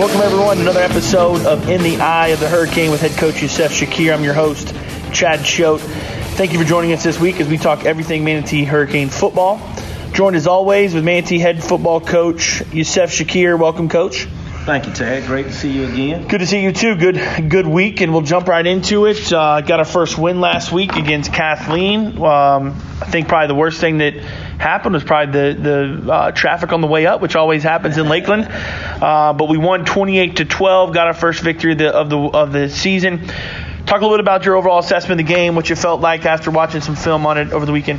Welcome, everyone, to another episode of In the Eye of the Hurricane with head coach Yusef Shakir. I'm your host, Chad Choate. Thank you for joining us this week as we talk everything Manatee Hurricane football. Joined as always with Manatee head football coach Yusef Shakir. Welcome, coach. Thank you, Ted. Great to see you again. Good to see you too. Good, good week, and we'll jump right into it. Uh, got our first win last week against Kathleen. Um, I think probably the worst thing that happened was probably the the uh, traffic on the way up, which always happens in Lakeland. Uh, but we won 28 to 12. Got our first victory of the of the, of the season. Talk a little bit about your overall assessment of the game, what you felt like after watching some film on it over the weekend.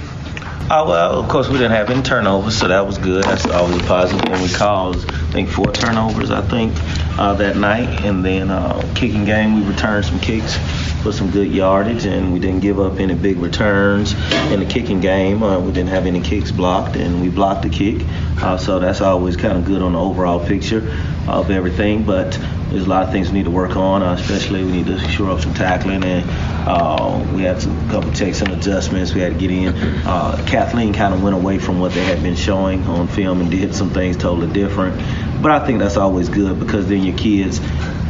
Uh, well, of course, we didn't have any turnovers, so that was good. That's always a positive. And we caused, I think, four turnovers, I think, uh, that night. And then uh, kicking game, we returned some kicks for some good yardage, and we didn't give up any big returns in the kicking game. Uh, we didn't have any kicks blocked, and we blocked the kick. Uh, so that's always kind of good on the overall picture of everything. But there's a lot of things we need to work on, uh, especially we need to shore up some tackling and uh, we had some couple checks and adjustments we had to get in. Uh, Kathleen kind of went away from what they had been showing on film and did some things totally different. But I think that's always good because then your kids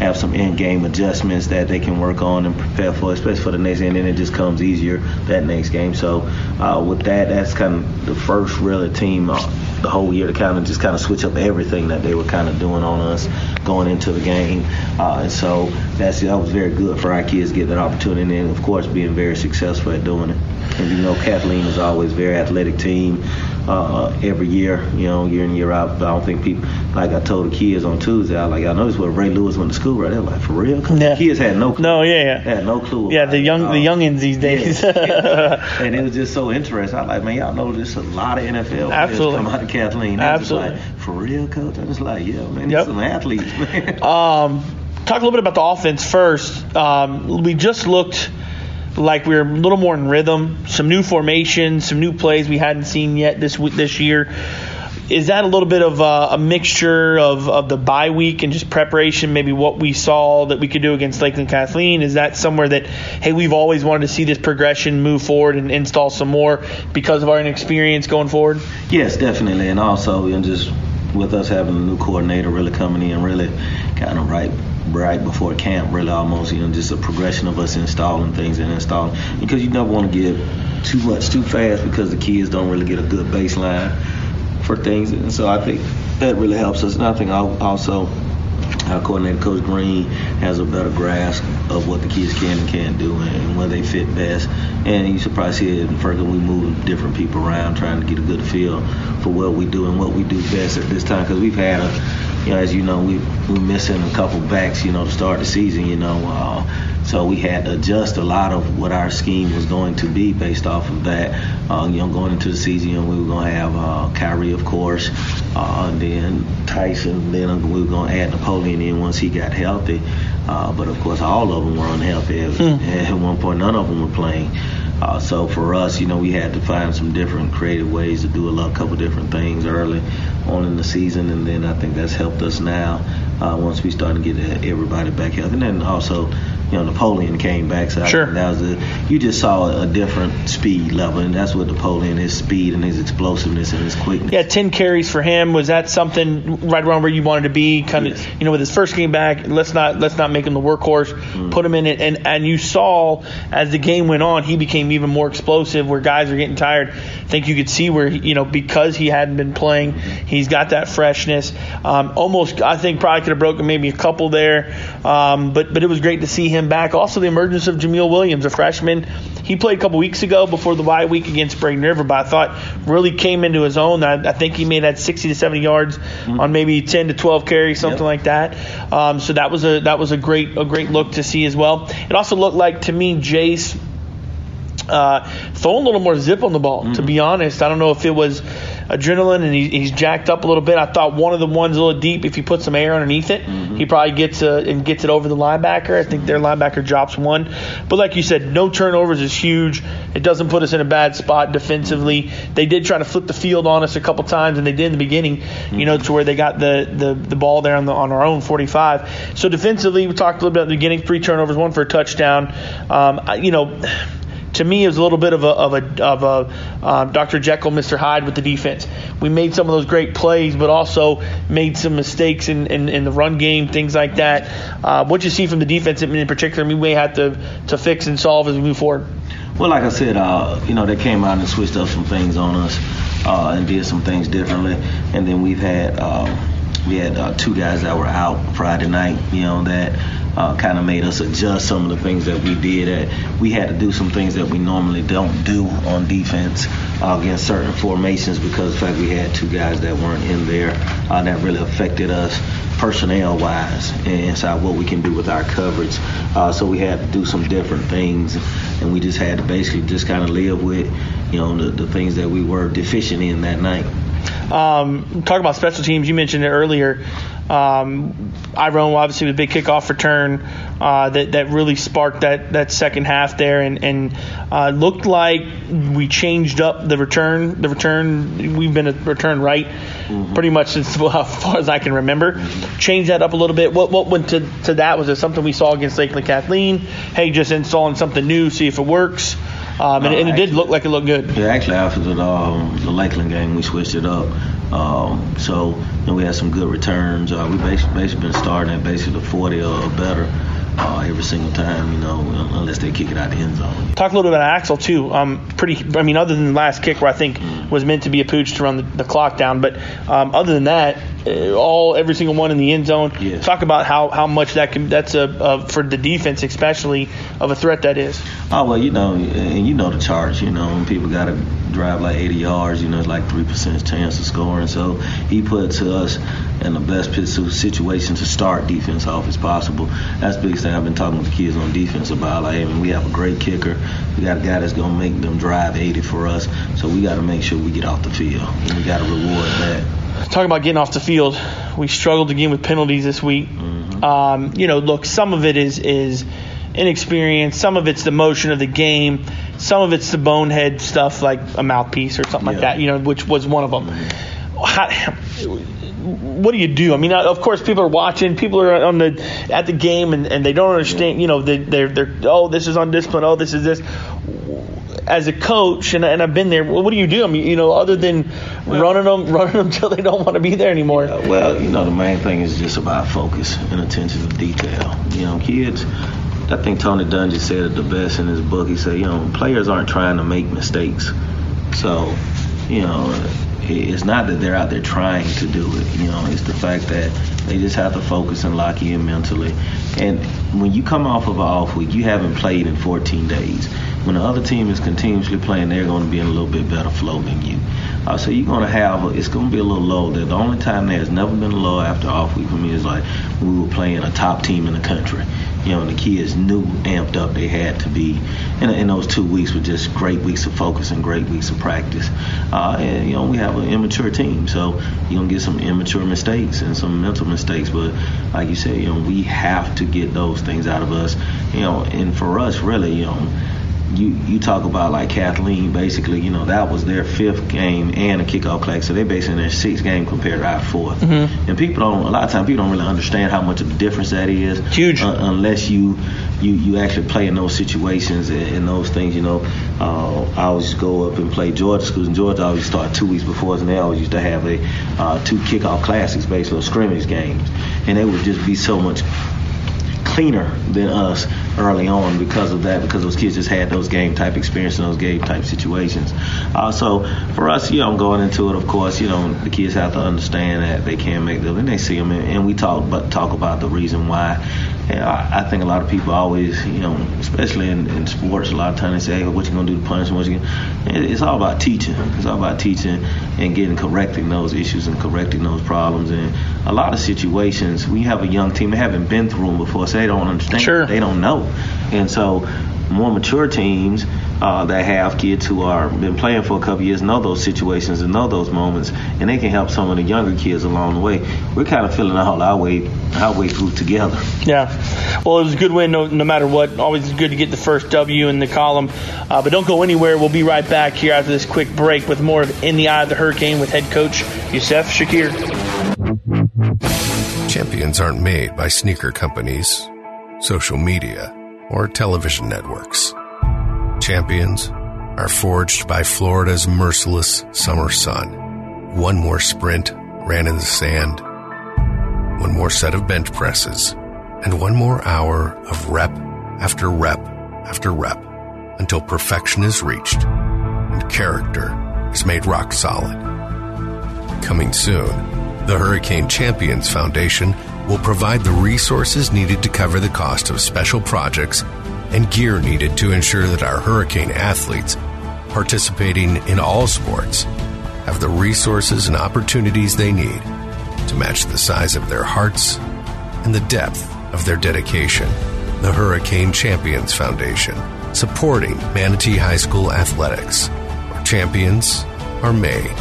have some in-game adjustments that they can work on and prepare for, especially for the next game. And then it just comes easier that next game. So uh, with that, that's kind of the first really team uh, the whole year to kind of just kind of switch up everything that they were kind of doing on us going into the game. Uh, and so that's that was very good for our kids to get that opportunity, and then of course being very successful at doing it. And you know, Kathleen is always very athletic team uh, every year, you know, year in year out. But I don't think people, like I told the kids on Tuesday, I like I noticed where Ray Lewis went to school, right? They're like, for real? Cause Yeah. kids had no clue. No, yeah, yeah. Had no clue. Yeah, the young the youngins these days. yeah, and it was just so interesting. I like, man, y'all know there's a lot of NFL players Absolutely. come out of Kathleen. I was Absolutely. like, for real, coach? I was like, yeah, man, Yep. some athletes, man. Um, talk a little bit about the offense first. Um, we just looked like we were a little more in rhythm. Some new formations, some new plays we hadn't seen yet this week, this year. Is that a little bit of uh, a mixture of, of the bye week and just preparation? Maybe what we saw that we could do against Lakeland Kathleen. Is that somewhere that hey we've always wanted to see this progression move forward and install some more because of our inexperience going forward? Yes, definitely, and also and just with us having a new coordinator really coming in, really kind of right right before camp, really almost you know just a progression of us installing things and installing because you never want to give too much too fast because the kids don't really get a good baseline for things, and so I think that really helps us. And I think also our coordinator, Coach Green, has a better grasp of what the kids can and can't do and where they fit best. And you should probably see it in Ferguson. We move different people around, trying to get a good feel for what we do and what we do best at this time. Because we've had a, you know, as you know, we we missing a couple backs, you know, to start the season. You know, uh, so we had to adjust a lot of what our scheme was going to be based off of that. Uh, you know, going into the season, you know, we were going to have uh, Kyrie, of course, uh, and then Tyson. Then we were going to add Napoleon in once he got healthy. Uh, but of course, all of them were unhealthy. At, at one point, none of them were playing. Uh, so for us, you know, we had to find some different creative ways to do a lot, couple different things early on in the season, and then I think that's helped us now uh, once we started to get everybody back healthy. And then also, you know, Napoleon came back, so Sure. that was a, you just saw a different speed level, and that's what Napoleon his speed and his explosiveness and his quickness. Yeah, ten carries for him. Was that something right around where you wanted to be? Kind of, Yes. you know, with his first game back. Let's not let's not make him the workhorse. Mm. Put him in it, and and you saw as the game went on, he became even more explosive. Where guys are getting tired. I think you could see where you know because he hadn't been playing, he's got that freshness. Um, almost, I think probably could have broken maybe a couple there, um, but but it was great to see him back. Also, the emergence of Jamil Williams, a freshman. He played a couple weeks ago before the bye week against Braden River, but I thought really came into his own. I, I think he made that 60 to 70 yards mm-hmm. on maybe 10 to 12 carries, something yep. like that. Um, so that was a that was a great a great look to see as well. It also looked like to me Jace uh, throwing a little more zip on the ball. Mm-hmm. To be honest, I don't know if it was adrenaline and he, he's jacked up a little bit. I thought one of the ones a little deep. If you put some air underneath it, mm-hmm. he probably gets a, and gets it over the linebacker. I think their linebacker drops one. But like you said, no turnovers is huge. It doesn't put us in a bad spot defensively. They did try to flip the field on us a couple times, and they did in the beginning. Mm-hmm. You know, to where they got the, the, the ball there on the on our own 45. So defensively, we talked a little bit at the beginning. Three turnovers, one for a touchdown. Um, you know to me, it was a little bit of a of a of a um, Dr. Jekyll, Mr. Hyde with the defense. We made some of those great plays, but also made some mistakes in, in, in the run game, things like that. Uh, what you see from the defense in particular, we may have to to fix and solve as we move forward. Well, like I said, uh, you know, they came out and switched up some things on us uh, and did some things differently, and then we've had. Um, we had uh, two guys that were out Friday night, you know, that uh, kind of made us adjust some of the things that we did. That we had to do some things that we normally don't do on defense uh, against certain formations because, in fact, we had two guys that weren't in there uh, that really affected us personnel wise inside what we can do with our coverage. Uh, so we had to do some different things, and we just had to basically just kind of live with, you know, the, the things that we were deficient in that night. Um, talk about special teams. You mentioned it earlier. Um, Iron obviously with a big kickoff return uh, that that really sparked that that second half there, and and uh, looked like we changed up the return. The return we've been a return right mm-hmm. pretty much since well, as far as I can remember. Mm-hmm. Changed that up a little bit. What what went to to that was it something we saw against Lakeland Kathleen? Hey, just installing something new, see if it works. Um, and, uh, and, it did look like it looked good. Yeah, actually, after the, um, the Lakeland game, we switched it up. Um, so you know, we had some good returns. Uh, we basically, basically been starting at basically the 40 or better uh, every single time, you know, unless they kick it out the end zone. Talk a little bit about Axel too. Um, pretty. I mean, other than the last kick where I think mm. was meant to be a pooch to run the, the clock down, but um, other than that, Uh, all every single one in the end zone. Talk about how, how much that can that's a, a, for the defense especially of a threat that is. Oh well, you know, and you know the charge. You know, when people got to drive like 80 yards. You know, it's like three percent chance of scoring. So he put to us in the best situation to start defense off as possible. That's the biggest thing I've been talking with the kids on defense about. Like, I mean, we have a great kicker. We got a guy that's gonna make them drive 80 for us. So we got to make sure we get off the field, and we got to reward that. Talking about getting off the field, we struggled again with penalties this week. Mm-hmm. Um, you know, look, some of it is is inexperience. Some of it's the motion of the game. Some of it's the bonehead stuff like a mouthpiece or something yeah. like that. You know, which was one of them. How, what do you do? I mean, of course, people are watching. People are on the at the game, and, and they don't understand. You know, they, they're they're oh, this is undisciplined. Oh, this is this. As a coach, and, and I've been there. What do you do? I mean, you know, other than well, running them, running them till they don't want to be there anymore. Yeah, well, you know, the main thing is just about focus and attention to detail. You know, kids. I think Tony Dungy said it the best in his book. He said, you know, players aren't trying to make mistakes. So, you know, it's not that they're out there trying to do it. You know, it's the fact that they just have to focus and lock in mentally. And when you come off of an off week, you haven't played in 14 days. When the other team is continuously playing, they're going to be in a little bit better flow than you. Uh, so you're going to have, it's going to be a little low there. The only time there's never been a low after off week for me is like we were playing a top team in the country you know, and the kids knew amped up they had to be. And, and those two weeks were just great weeks of focus and great weeks of practice. Uh, and, you know, we have an immature team, so you're going to get some immature mistakes and some mental mistakes. But like you said, you know, we have to get those things out of us. You know, and for us, really, you know, you you talk about like Kathleen, basically, you know, that was their fifth game and a kickoff class, so they're basically in their sixth game compared to our 4th mm-hmm. And people don't, a lot of times, people don't really understand how much of a difference that is. Huge. Uh, unless you you you actually play in those situations and, and those things. You know, uh, I always go up and play Georgia schools. In Georgia, I always start two weeks before, and they always used to have a uh, two kickoff classics, basically scrimmage games, and they would just be so much cleaner than us early on because of that, because those kids just had those game type experience and those game type situations. Uh, so for us, you know, going into it, of course, you know, the kids have to understand that they can't make them, and they see them, and, and we talk but talk about the reason why. And I, I think a lot of people always, you know, especially in, in sports, a lot of times they say, hey, "What you gonna do to punish them?" What you gonna? It's all about teaching. It's all about teaching and getting correcting those issues and correcting those problems. And a lot of situations, we have a young team, they haven't been through them before, so they don't understand. Sure. They don't know, and so more mature teams uh, that have kids who are been playing for a couple years know those situations and know those moments, and they can help some of the younger kids along the way. We're kind of feeling all our way our way through together. Yeah. Well, it was a good win no, no matter what. Always good to get the first W in the column. Uh, but don't go anywhere. We'll be right back here after this quick break with more of In the Eye of the Hurricane with head coach Yusef Shakir. Champions aren't made by sneaker companies, social media, or television networks. Champions are forged by Florida's merciless summer sun. One more sprint ran in the sand, one more set of bench presses, and one more hour of rep after rep after rep until perfection is reached and character is made rock solid. Coming soon, the Hurricane Champions Foundation will provide the resources needed to cover the cost of special projects and gear needed to ensure that our hurricane athletes participating in all sports have the resources and opportunities they need to match the size of their hearts and the depth of their dedication. The Hurricane Champions Foundation, supporting Manatee High School athletics, where champions are made.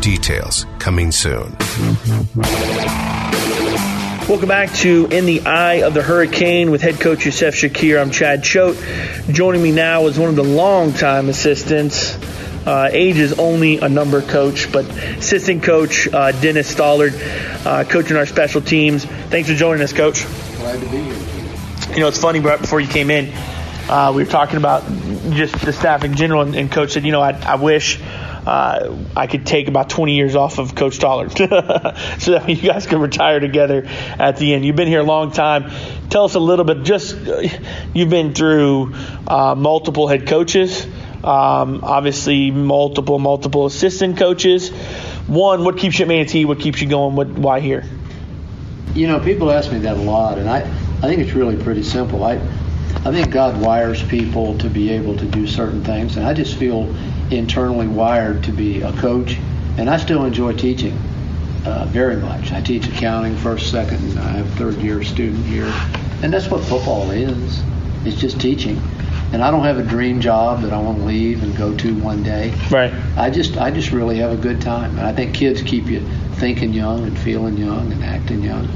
Details coming soon. Welcome back to In the Eye of the Hurricane with head coach Yusef Shakir. I'm Chad Choate. Joining me now is one of the longtime assistants. Uh, age is only a number coach, but assistant coach uh, Dennis Stollard, uh, coaching our special teams. Thanks for joining us, coach. Glad to be here. You know, it's funny, right before you came in, uh, we were talking about just the staff in general, and, and coach said, you know, I, I wish uh, I could take about 20 years off of Coach Stollard so that you guys can retire together at the end. You've been here a long time. Tell us a little bit. Just uh, you've been through uh, multiple head coaches, um, obviously multiple multiple assistant coaches. One, what keeps you at Manatee? What keeps you going? What why here? You know, people ask me that a lot, and I, I think it's really pretty simple. I, I think God wires people to be able to do certain things, and I just feel internally wired to be a coach, and I still enjoy teaching uh, very much. I teach accounting first, second, and I have third year student here, and that's what football is. It's just teaching, and I don't have a dream job that I want to leave and go to one day. Right. I just I just really have a good time, and I think kids keep you thinking young and feeling young and acting young,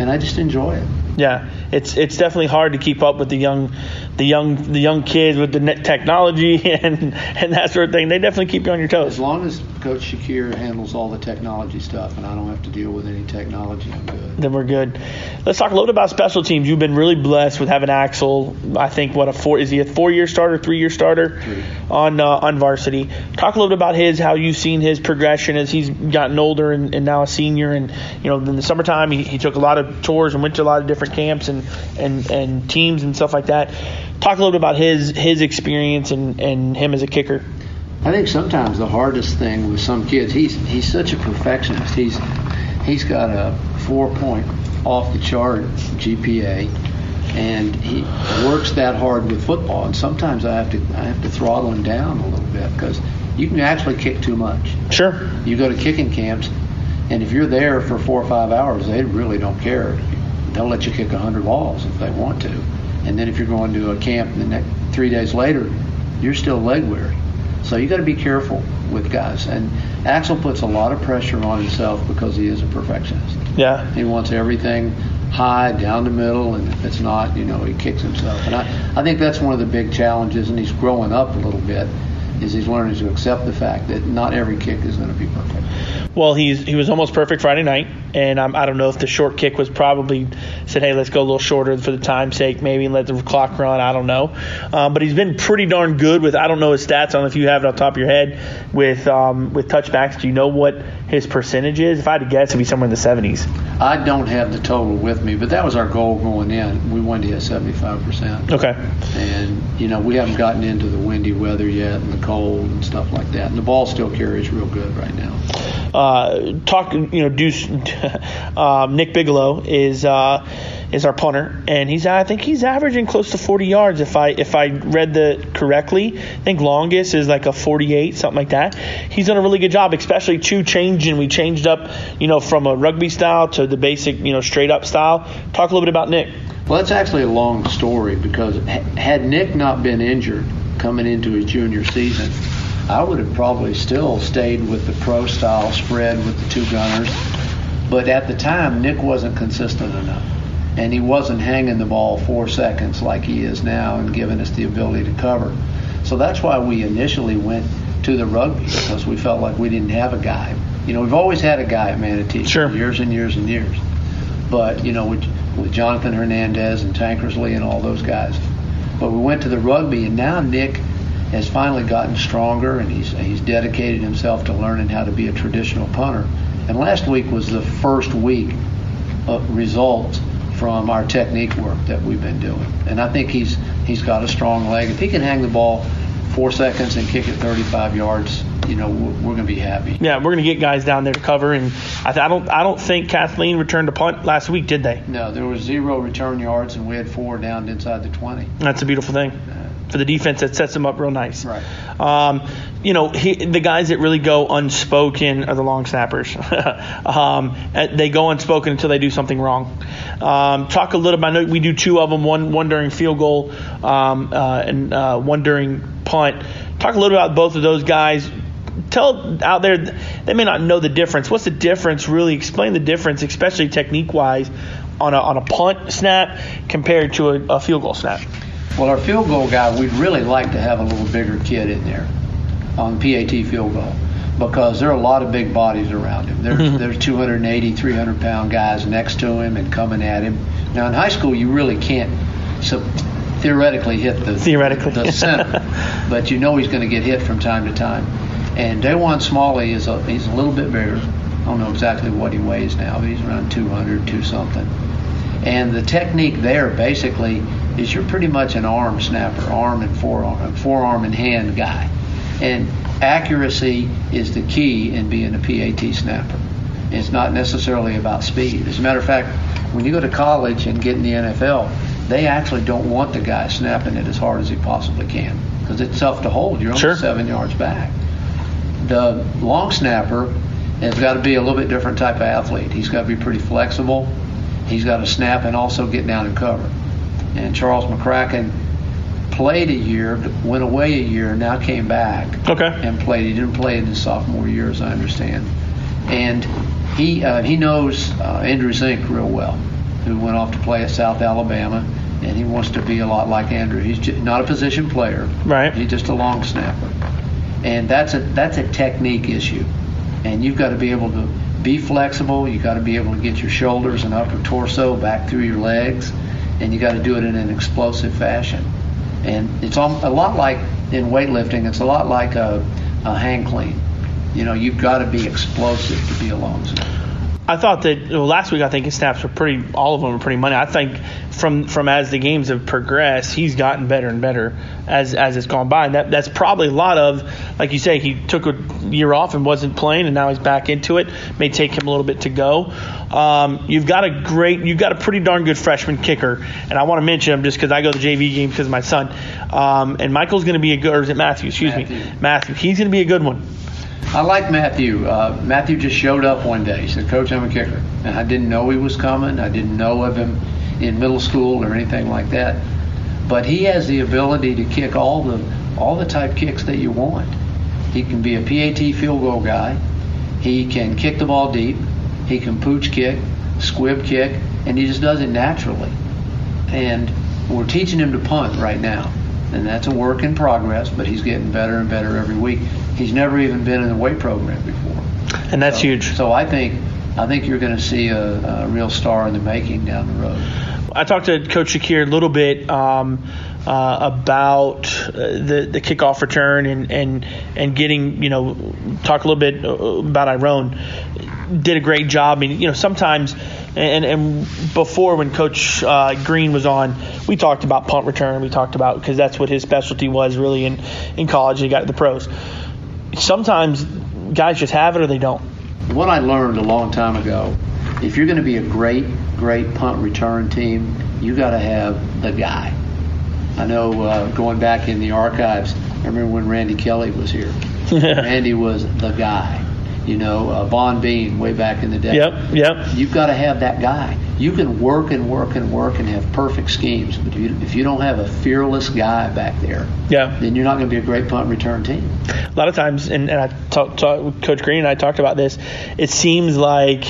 and I just enjoy it. Yeah, it's it's definitely hard to keep up with the young, the young the young kids with the net technology and and that sort of thing. They definitely keep you on your As toes. long as Coach Shakir handles all the technology stuff, and I don't have to deal with any technology, I'm good. Then we're good. Let's talk a little bit about special teams. You've been really blessed with having Axel. I think what a four is he a four year starter, three year starter Three. on uh, on varsity. Talk a little bit about his how you've seen his progression as he's gotten older and, and now a senior. And you know in the summertime he, he took a lot of tours and went to a lot of different camps and and and teams and stuff like that. Talk a little bit about his his experience and and him as a kicker. I think sometimes the hardest thing with some kids, he's he's such a perfectionist. He's he's got a four point off the chart GPA, and he works that hard with football. And sometimes I have to I have to throttle him down a little bit because you can actually kick too much. Sure. You go to kicking camps, and if you're there for four or five hours, they really don't care. They'll let you kick a 100 balls if they want to. And then if you're going to a camp the next three days later, you're still leg weary. So you got to be careful with guys. And Axel puts a lot of pressure on himself because he is a perfectionist. Yeah. He wants everything high, down the middle, and if it's not, you know, he kicks himself. And I, I think that's one of the big challenges, and he's growing up a little bit, is he's learning to accept the fact that not every kick is going to be perfect. Well, he's he was almost perfect Friday night. and um, I don't know if the short kick was probably said, hey, let's go a little shorter for the time's sake, maybe and let the clock run. I don't know, um, but he's been pretty darn good with. I don't know his stats. I don't know if you have it on top of your head with um, with touchbacks. Do you know what his percentage is? If I had to guess, it'd be somewhere in the 70s. I don't have the total with me, but that was our goal going in. We wanted to hit 75 percent. Okay. And you know we haven't gotten into the windy weather yet and the cold and stuff like that. And the ball still carries real good right now. Uh, talk, you know, Deuce, um, Nick Bigelow is uh, is our punter, and he's I think he's averaging close to 40 yards if I if I read the correctly. I think longest is like a 48, something like that. He's done a really good job, especially two changing. We changed up, you know, from a rugby style to the basic, you know, straight up style. Talk a little bit about Nick. Well, that's actually a long story because had Nick not been injured coming into his junior season, I would have probably still stayed with the pro style spread with the two gunners. But at the time, Nick wasn't consistent enough. And he wasn't hanging the ball four seconds like he is now and giving us the ability to cover. So that's why we initially went to the rugby because we felt like we didn't have a guy. You know, we've always had a guy at Manatee sure. for years and years and years. But, you know, with, with Jonathan Hernandez and Tankersley and all those guys. But we went to the rugby, and now Nick has finally gotten stronger, and he's he's dedicated himself to learning how to be a traditional punter. And last week was the first week of results from our technique work that we've been doing. And I think he's he's got a strong leg. If he can hang the ball four seconds and kick it 35 yards, you know, we're, we're going to be happy. Yeah, we're going to get guys down there to cover, and I, th- I don't I don't think Kathleen returned a punt last week, did they? No, there was zero return yards, and we had four down inside the 20. That's a beautiful thing for the defense that sets them up real nice. Right. Um, you know, he, the guys that really go unspoken are the long snappers. um, they go unspoken until they do something wrong. Um, talk a little about. I know we do two of them. One one during field goal, um, uh, and uh, one during punt. Talk a little about both of those guys. Tell out there they may not know the difference. What's the difference? Really explain the difference, especially technique wise, on a on a punt snap compared to a, a field goal snap. Well, our field goal guy, we'd really like to have a little bigger kid in there on PAT field goal because there are a lot of big bodies around him. There's Mm-hmm. there's 280, 300 pound guys next to him and coming at him. Now in high school, you really can't so theoretically hit the Theoretically. the center, but you know he's going to get hit from time to time. And Dawan Smalley is a he's a little bit bigger. I don't know exactly what he weighs now, but he's around 200, two something. And the technique there basically is you're pretty much an arm snapper, arm and forearm, forearm and hand guy. And accuracy is the key in being a PAT snapper. It's not necessarily about speed. As a matter of fact, when you go to college and get in the NFL, they actually don't want the guy snapping it as hard as he possibly can because it's tough to hold. You're only Sure. seven yards back. The long snapper has got to be a little bit different type of athlete. He's got to be pretty flexible. He's got to snap and also get down and cover. And Charles McCracken played a year, went away a year, now came back Okay. and played. He didn't play in his sophomore year, as I understand. And he uh, he knows uh, Andrew Zink real well, who went off to play at South Alabama, and he wants to be a lot like Andrew. He's ju- not a position player. Right. He's just a long snapper, and that's a that's a technique issue, and you've got to be able to be flexible. You've got to be able to get your shoulders and upper torso back through your legs, and you got to do it in an explosive fashion. And it's a lot like in weightlifting. It's a lot like a, a hang clean. You know, you've got to be explosive to be a long snapper. I thought that well, last week I think his snaps were pretty. All of them were pretty money. I think from from as the games have progressed, he's gotten better and better as as it's gone by. And that that's probably a lot of like you say, he took a year off and wasn't playing, and now he's back into it. May take him a little bit to go. Um, you've got a great, you've got a pretty darn good freshman kicker, and I want to mention him just because I go to the JV games because my son. Um, and Michael's going to be a good, or is it Matthew? Excuse Matthew. me, Matthew. He's going to be a good one. I like Matthew. Uh, Matthew just showed up one day. He said, "Coach, I'm a kicker," and I didn't know he was coming. I didn't know of him in middle school or anything like that. But he has the ability to kick all the all the type kicks that you want. He can be a PAT field goal guy. He can kick the ball deep. He can pooch kick, squib kick, and he just does it naturally. And we're teaching him to punt right now. And that's a work in progress, but he's getting better and better every week. He's never even been in the weight program before. And that's So- huge. So I think I think you're going to see a, a real star in the making down the road. I talked to Coach Shakir a little bit um, uh, about uh, the the kickoff return and, and and getting you know talk a little bit about Iron. Did a great job. I mean, you know, sometimes and and before when Coach uh, Green was on, we talked about punt return. We talked about because that's what his specialty was really in in college. He got to the pros. Sometimes guys just have it or they don't. What I learned a long time ago, if you're going to be a great great punt return team, you got to have the guy. I know uh, going back in the archives, I remember when Randy Kelly was here. Randy was the guy. You know, uh, Von Bean way back in the day. Yep, yep. You've got to have that guy. You can work and work and work and have perfect schemes, but if you, if you don't have a fearless guy back there, yeah, then you're not going to be a great punt return team. A lot of times, and, and I talked talk, Coach Green and I talked about this. It seems like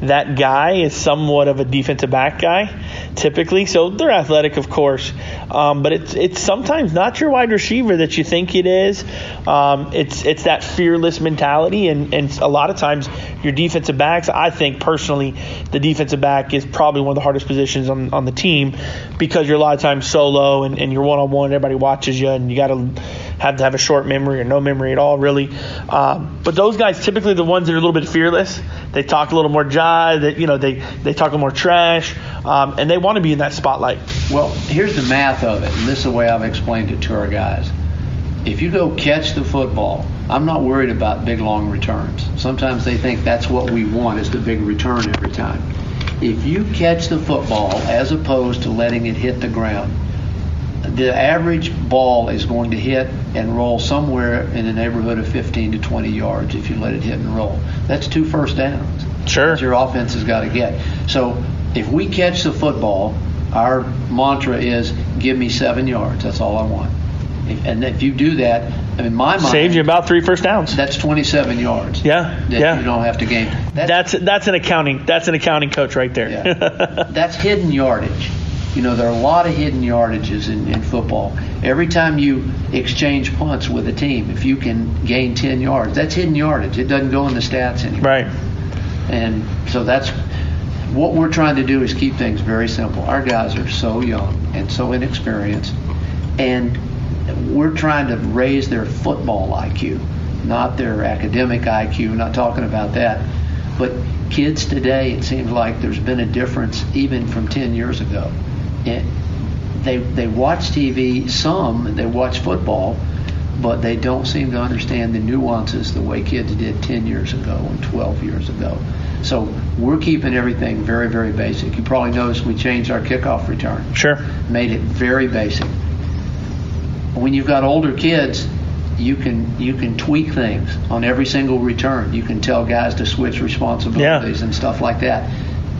that guy is somewhat of a defensive back guy, typically. So they're athletic, of course, um, but it's it's sometimes not your wide receiver that you think it is. Um, it's it's that fearless mentality, and and a lot of times your defensive backs. I think personally, the defensive back is probably one of the hardest positions on on the team because you're a lot of times solo and, and you're one on one. Everybody watches you, and you got to have to have a short memory or no memory at all, really. Um, but those guys typically the ones that are a little bit fearless. They talk a little more jive. That you know they they talk a little more trash, um, and they want to be in that spotlight. Well, here's the math of it, and this is the way I've explained it to our guys. If you go catch the football, I'm not worried about big long returns. Sometimes they think that's what we want is the big return every time. If you catch the football as opposed to letting it hit the ground, the average ball is going to hit and roll somewhere in the neighborhood of 15 to 20 yards if you let it hit and roll. That's two first downs. Sure. Your offense has got to get. So if we catch the football, our mantra is give me seven yards. That's all I want. If, and if you do that, I mean, my mind saves you about three first downs. That's 27 yards. Yeah, that yeah. You don't have to gain. That's that's, that's an accounting. That's an accounting coach right there. Yeah. that's hidden yardage. You know, there are a lot of hidden yardages in, in football. Every time you exchange punts with a team, if you can gain 10 yards, that's hidden yardage. It doesn't go in the stats anymore. Right. And so that's what we're trying to do is keep things very simple. Our guys are so young and so inexperienced, and we're trying to raise their football IQ, not their academic IQ. Not talking about that, but kids today, it seems like there's been a difference even from 10 years ago. It, they they watch TV some, they watch football, but they don't seem to understand the nuances the way kids did 10 years ago and 12 years ago. So we're keeping everything very, very basic. You probably noticed we changed our kickoff return. Sure. Made it very basic. When you've got older kids, you can you can tweak things on every single return. You can tell guys to switch responsibilities Yeah. and stuff like that.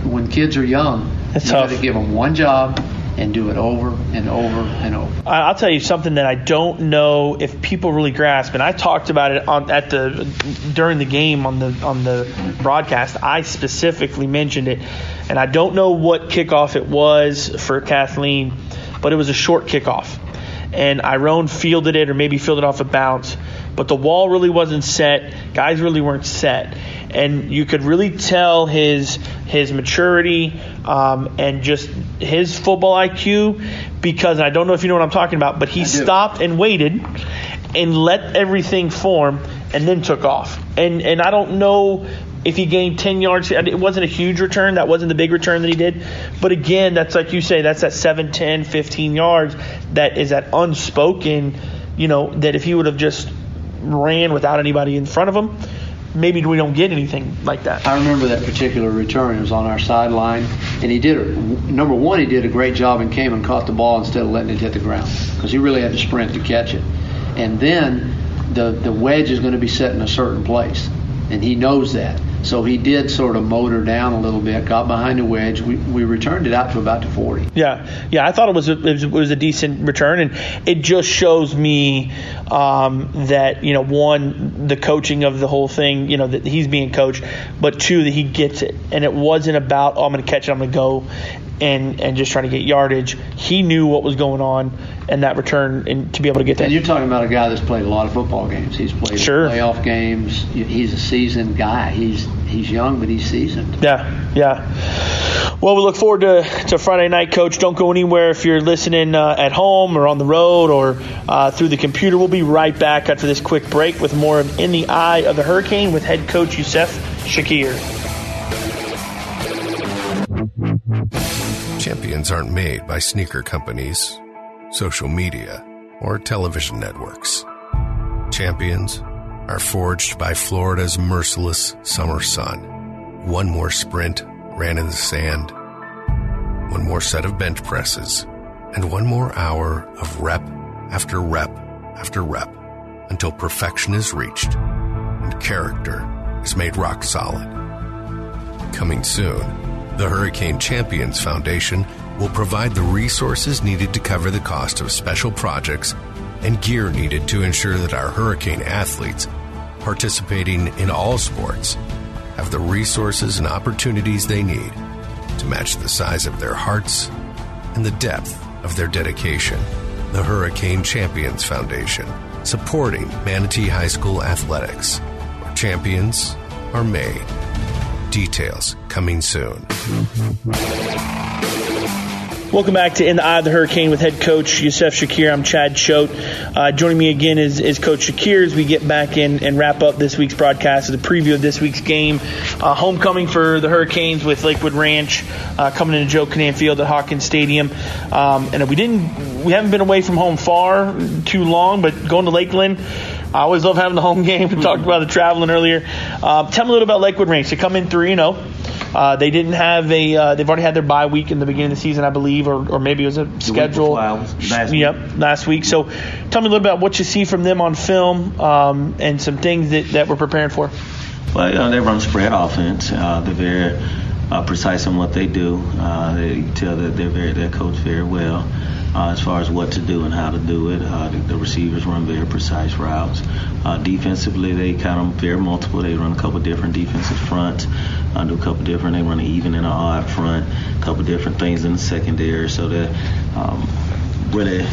When kids are young, It's you got to give them one job and do it over and over and over. I'll tell you something that I don't know if people really grasp, and I talked about it on at the during the game on the on the broadcast. I specifically mentioned it, and I don't know what kickoff it was for Kathleen, but it was a short kickoff, and Iron fielded it or maybe fielded it off a bounce, but the wall really wasn't set. Guys really weren't set, and you could really tell his his maturity um, and just his football IQ because I don't know if you know what I'm talking about, but he stopped and waited and let everything form and then took off. And and I don't know if he gained 10 yards. It wasn't a huge return. That wasn't the big return that he did. But again, that's like you say, that's that 7, 10, 15 yards that is that unspoken, you know, that if he would have just ran without anybody in front of him, maybe we don't get anything like that. I remember that particular return. It was on our sideline, and he did. Number one, he did a great job and came and caught the ball instead of letting it hit the ground because he really had to sprint to catch it. And then the the wedge is going to be set in a certain place, and he knows that. So he did sort of motor down a little bit, got behind the wedge. We, we returned it out to about to 40. Yeah, yeah, I thought it was a, it was, it was a decent return, and it just shows me um, that you know one the coaching of the whole thing, you know that he's being coached, but two that he gets it, and it wasn't about oh I'm going to catch it, I'm going to go. And and just trying to get yardage. He knew what was going on and that return and to be able to get that. And you're talking about a guy that's played a lot of football games. He's played Sure. playoff games. He's a seasoned guy. He's he's young, but he's seasoned. Yeah, yeah. Well, we look forward to, to Friday night, Coach. Don't go anywhere if you're listening uh, at home or on the road or uh, through the computer. We'll be right back after this quick break with more of In the Eye of the Hurricane with head coach Youssef Shakir. Champions aren't made by sneaker companies, social media, or television networks. Champions are forged by Florida's merciless summer sun. One more sprint ran in the sand, one more set of bench presses, and one more hour of rep after rep after rep until perfection is reached and character is made rock solid. Coming soon, the Hurricane Champions Foundation will provide the resources needed to cover the cost of special projects and gear needed to ensure that our hurricane athletes participating in all sports have the resources and opportunities they need to match the size of their hearts and the depth of their dedication. The Hurricane Champions Foundation, supporting Manatee High School athletics, where champions are made. Details coming soon. Welcome back to In the Eye of the Hurricane with head coach Youssef Shakir. I'm Chad Choate. Uh, joining me again is, is Coach Shakir as we get back in and wrap up this week's broadcast as a preview of this week's game. Uh, homecoming for the Hurricanes with Lakewood Ranch uh, coming into Joe Kinnan Field at Hawkins Stadium. Um, and we didn't, we haven't been away from home far too long, but going to Lakeland. I always love having the home game. We talked about the traveling earlier. Uh, tell me a little about Lakewood Ranch. They come in 3 0. Uh, they didn't have a. Uh, they've already had their bye week in the beginning of the season, I believe, or, or maybe it was a schedule. last week. yep, last week. So, tell me a little about what you see from them on film um, and some things that, that we're preparing for. Well, you know, they run spread offense. Uh, they're very uh, precise in what they do. Uh, they tell that they're very they're coached very well uh, as far as what to do and how to do it. Uh, the, the receivers run very precise routes. Uh, defensively, they kind of very multiple. They run a couple different defensive fronts. Uh, do a couple different. They run an even and an odd front. A couple different things in the secondary. So they um, really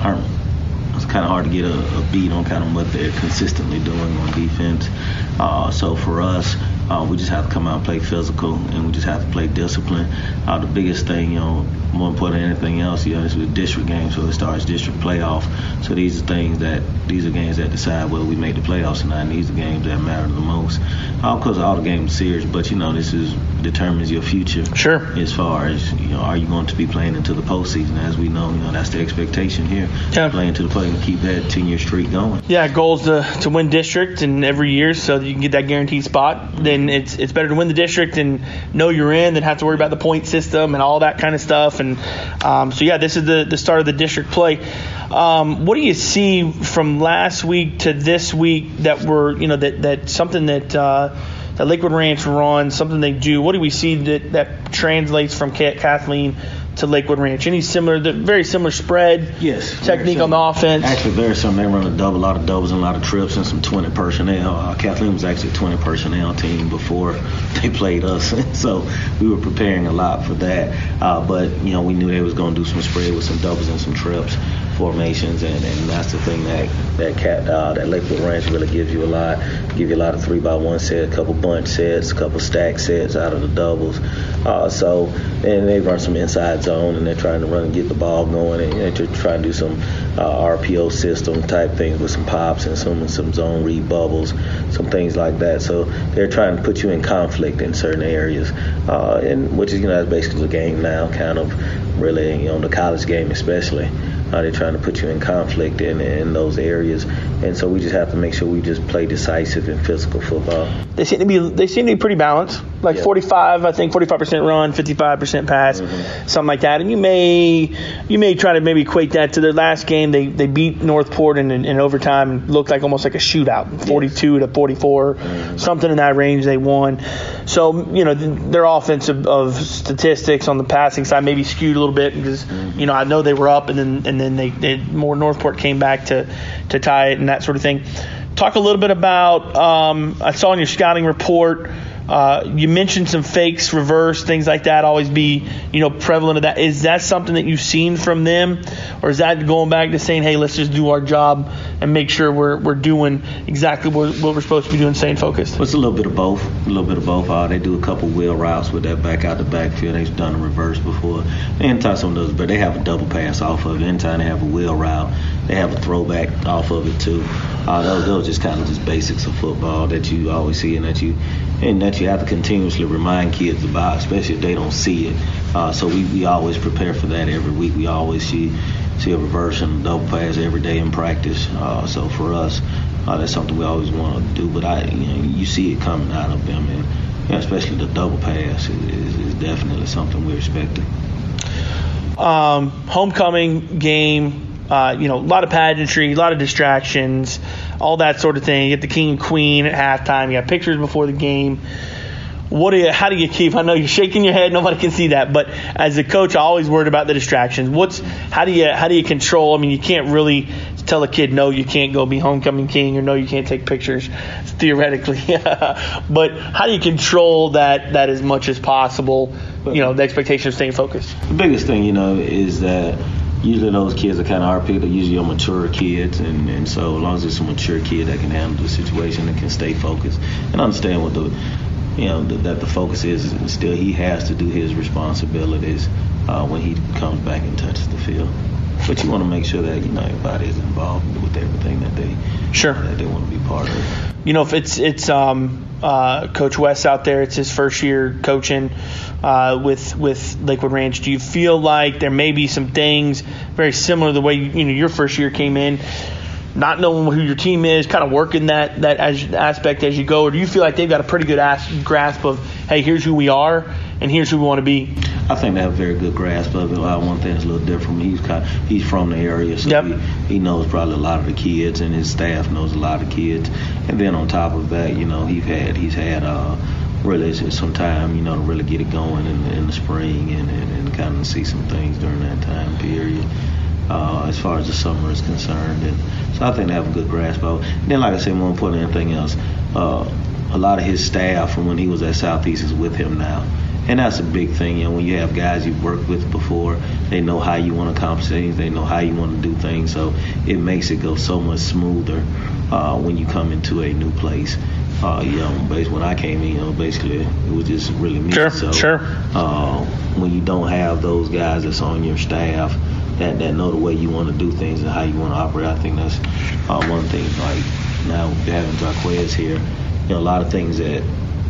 aren't it's kind of hard to get a, a beat on kind of what they're consistently doing on defense. Uh, so for us, uh, we just have to come out and play physical, and we just have to play discipline. Uh, the biggest thing, you know, more important than anything else, you know, is with district games, so it starts district playoff. So these are things that these are games that decide whether we make the playoffs or not. And these are games that matter the most. Of course, all the games are serious, but you know, this is determines your future. Sure. As far as you know, are you going to be playing into the postseason? As we know, you know, that's the expectation here. Yeah. Playing to the play and keep that 10 year streak going. Yeah, goals to, to win district and every year so that you can get that guaranteed spot. Then it's it's better to win the district and know you're in than have to worry about the point system and all that kind of stuff. And um, so yeah, this is the the start of the district play. Um, what do you see from last week to this week that were you know that that something that uh, that Lakewood Ranch runs, something they do? What do we see that that translates from Kathleen? To Lakewood Ranch, any similar, very similar spread, Yes. technique on the offense. Actually, very similar. They run a double, a lot of doubles and a lot of trips and some 20 personnel. Uh, Kathleen was actually a 20 personnel team before they played us, so we were preparing a lot for that. Uh, but you know, we knew they was going to do some spread with some doubles and some trips formations, and, and that's the thing that that cat uh, that Lakewood Ranch really gives you a lot. Give you a lot of three by one set, a couple bunch sets, a couple stack sets out of the doubles. Uh, so and they run some inside zone, and they're trying to run and get the ball going, and, and they're trying to do some uh, RPO system type things with some pops and some some zone read bubbles, some things like that. So they're trying to put you in conflict in certain areas, uh, and which is you know that's basically the game now, kind of really you know the college game especially. Uh, they're trying to put you in conflict in, in those areas, and so we just have to make sure we just play decisive and physical football. They seem to be they seem to be pretty balanced. Like Yeah. 45, I think 45% run, 55% pass, Mm-hmm. something like that. And you may you may try to maybe equate that to their last game. They they beat North Port in, in, in overtime and looked like almost like a shootout, 42 to 44, Mm-hmm. something in that range. They won. So you know their offense of, of statistics on the passing side maybe skewed a little bit because you know I know they were up and then and then they, they more North Port came back to to tie it and that sort of thing. Talk a little bit about um, I saw in your scouting report Uh, you mentioned some fakes, reverse, things like that. Always be, you know, prevalent of that. Is that something that you've seen from them, or is that going back to saying, hey, let's just do our job and make sure we're, we're doing exactly what, what we're supposed to be doing, staying focused? Well, it's a little bit of both. A little bit of both. Uh, they do a couple wheel routes with that back out the backfield. They've done a reverse before. Anytime some of those, but they have a double pass off of it. Anytime they have a wheel route, they have a throwback off of it too. Uh, those, those just kind of just basics of football that you always see and that you and that you have to continuously remind kids about, especially if they don't see it. Uh, so we, we always prepare for that every week. We always see see a reverse and a double pass every day in practice. Uh, so for us, uh, that's something we always want to do. But I, you, know, you see it coming out of them, and you know, especially the double pass is, is, definitely something we're expecting. Um, homecoming game. Uh, you know, a lot of pageantry, a lot of distractions all that sort of thing. You get the king and queen at halftime. You got pictures before the game. What do you? How do you keep? I know you're shaking your head. Nobody can see that, but as a coach, I always worried about the distractions. What's how do you how do you control? I mean, you can't really tell a kid no, you can't go be homecoming king, or no, you can't take pictures theoretically. but how do you control that that as much as possible? You know, the expectation of staying focused. The biggest thing, you know, is that usually those kids are kind of picked. They're usually your mature kids, and, and so as long as it's a mature kid that can handle the situation and can stay focused and understand what the you know the, that the focus is, still he has to do his responsibilities uh, when he comes back and touches the field. But you want to make sure that you know everybody is involved with everything that they sure that they want to be part of. You know, if it's it's um, uh, Coach West out there, it's his first year coaching uh, with with Lakewood Ranch. Do you feel like there may be some things very similar to the way you know your first year came in? Not knowing who your team is, kind of working that that as, aspect as you go, or do you feel like they've got a pretty good as, grasp of, hey, here's who we are, and here's who we want to be? I think they have a very good grasp of it. Uh, one thing is a little different. He's kind of, he's from the area, so yep. he, he knows probably a lot of the kids, and his staff knows a lot of kids. And then on top of that, you know, he's had he's had uh, really it's some time, you know, to really get it going in, in the spring and, and, and kind of see some things during that time period. Uh, as far as the summer is concerned, and so I think they have a good grasp of. It. And then, like I said, more important than anything else, uh, a lot of his staff from when he was at Southeast is with him now and that's a big thing. You know, when you have guys you've worked with before, they know how you want to accomplish things, they know how you want to do things, so it makes it go so much smoother uh, when you come into a new place. Uh, you know, basically when I came in, you know, basically it was just really me. Sure, so, sure. Uh, when you don't have those guys that's on your staff that, that know the way you want to do things and how you want to operate, I think that's uh, one thing. Like now having Jaquez here, you know, a lot of things that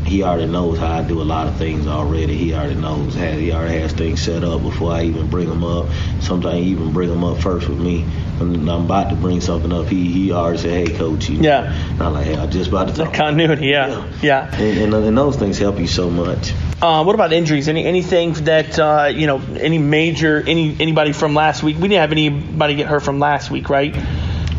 he already knows how I do a lot of things already. He already knows how he already has things set up before I even bring them up. Sometimes he even bring them up first with me. When I'm about to bring something up, he he already said, "Hey, coach." You yeah. I'm like, "Hey, I'm just about to talk." The continuity, yeah, yeah. yeah. And, and, and, those things help you so much. Uh, what about injuries? Any anything that uh, you know? Any major? Any anybody from last week? We didn't have anybody get hurt from last week, right?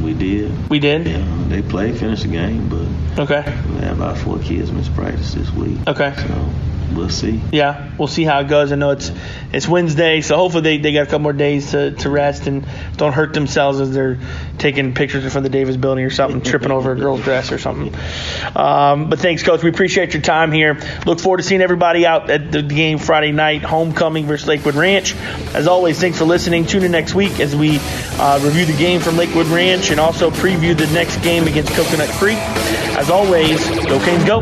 We did. We did. Yeah, they played, finished the game, but okay. We had about four kids miss practice this week. Okay. So we'll see. Yeah, we'll see how it goes. I know it's it's Wednesday, so hopefully they, they got a couple more days to, to rest and don't hurt themselves as they're taking pictures in front of the Davis building or something, tripping over a girl's dress or something. Um, but thanks, Coach. We appreciate your time here. Look forward to seeing everybody out at the game Friday night, homecoming versus Lakewood Ranch. As always, thanks for listening. Tune in next week as we uh, review the game from Lakewood Ranch and also preview the next game against Coconut Creek. As always, go Canes, go.